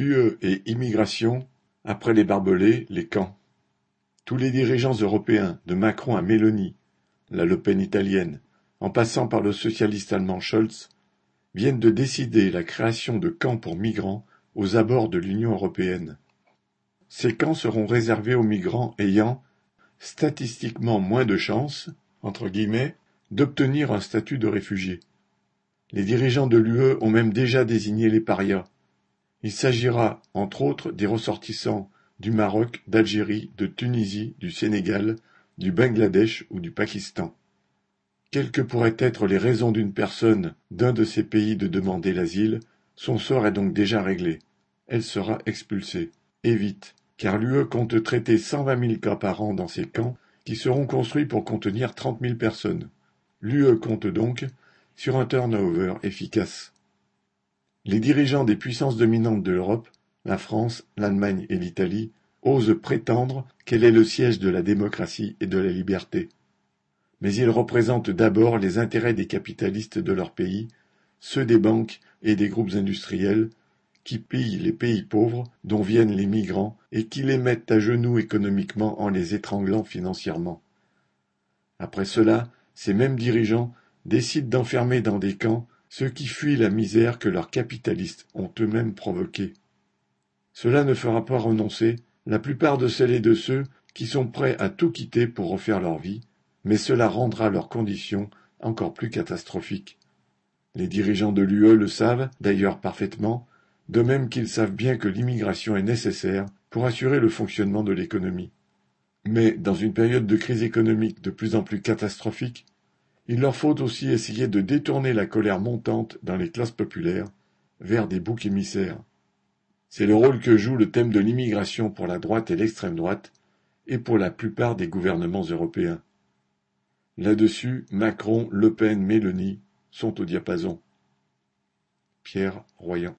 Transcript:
UE et immigration, après les barbelés, les camps. Tous les dirigeants européens, de Macron à Meloni, la Le Pen italienne, en passant par le socialiste allemand Scholz, viennent de décider la création de camps pour migrants aux abords de l'Union européenne. Ces camps seront réservés aux migrants ayant statistiquement moins de chances d'obtenir un statut de réfugié. Les dirigeants de l'UE ont même déjà désigné les parias. Il s'agira, entre autres, des ressortissants du Maroc, d'Algérie, de Tunisie, du Sénégal, du Bangladesh ou du Pakistan. Quelles que pourraient être les raisons d'une personne d'un de ces pays de demander l'asile, son sort est donc déjà réglé. Elle sera expulsée. Et vite, car l'UE compte traiter cent vingt mille cas par an dans ces camps qui seront construits pour contenir trente mille personnes. L'UE compte donc sur un turnover efficace. Les dirigeants des puissances dominantes de l'Europe, la France, l'Allemagne et l'Italie, osent prétendre qu'elle est le siège de la démocratie et de la liberté. Mais ils représentent d'abord les intérêts des capitalistes de leur pays, ceux des banques et des groupes industriels, qui pillent les pays pauvres dont viennent les migrants et qui les mettent à genoux économiquement en les étranglant financièrement. Après cela, ces mêmes dirigeants décident d'enfermer dans des camps ceux qui fuient la misère que leurs capitalistes ont eux-mêmes provoquée. Cela ne fera pas renoncer la plupart de celles et de ceux qui sont prêts à tout quitter pour refaire leur vie, mais cela rendra leurs conditions encore plus catastrophiques. Les dirigeants de l'UE le savent d'ailleurs parfaitement, de même qu'ils savent bien que l'immigration est nécessaire pour assurer le fonctionnement de l'économie. Mais, dans une période de crise économique de plus en plus catastrophique, il leur faut aussi essayer de détourner la colère montante dans les classes populaires vers des boucs émissaires. C'est le rôle que joue le thème de l'immigration pour la droite et l'extrême droite, et pour la plupart des gouvernements européens. Là-dessus, Macron, Le Pen, Mélanie sont au diapason. Pierre Royan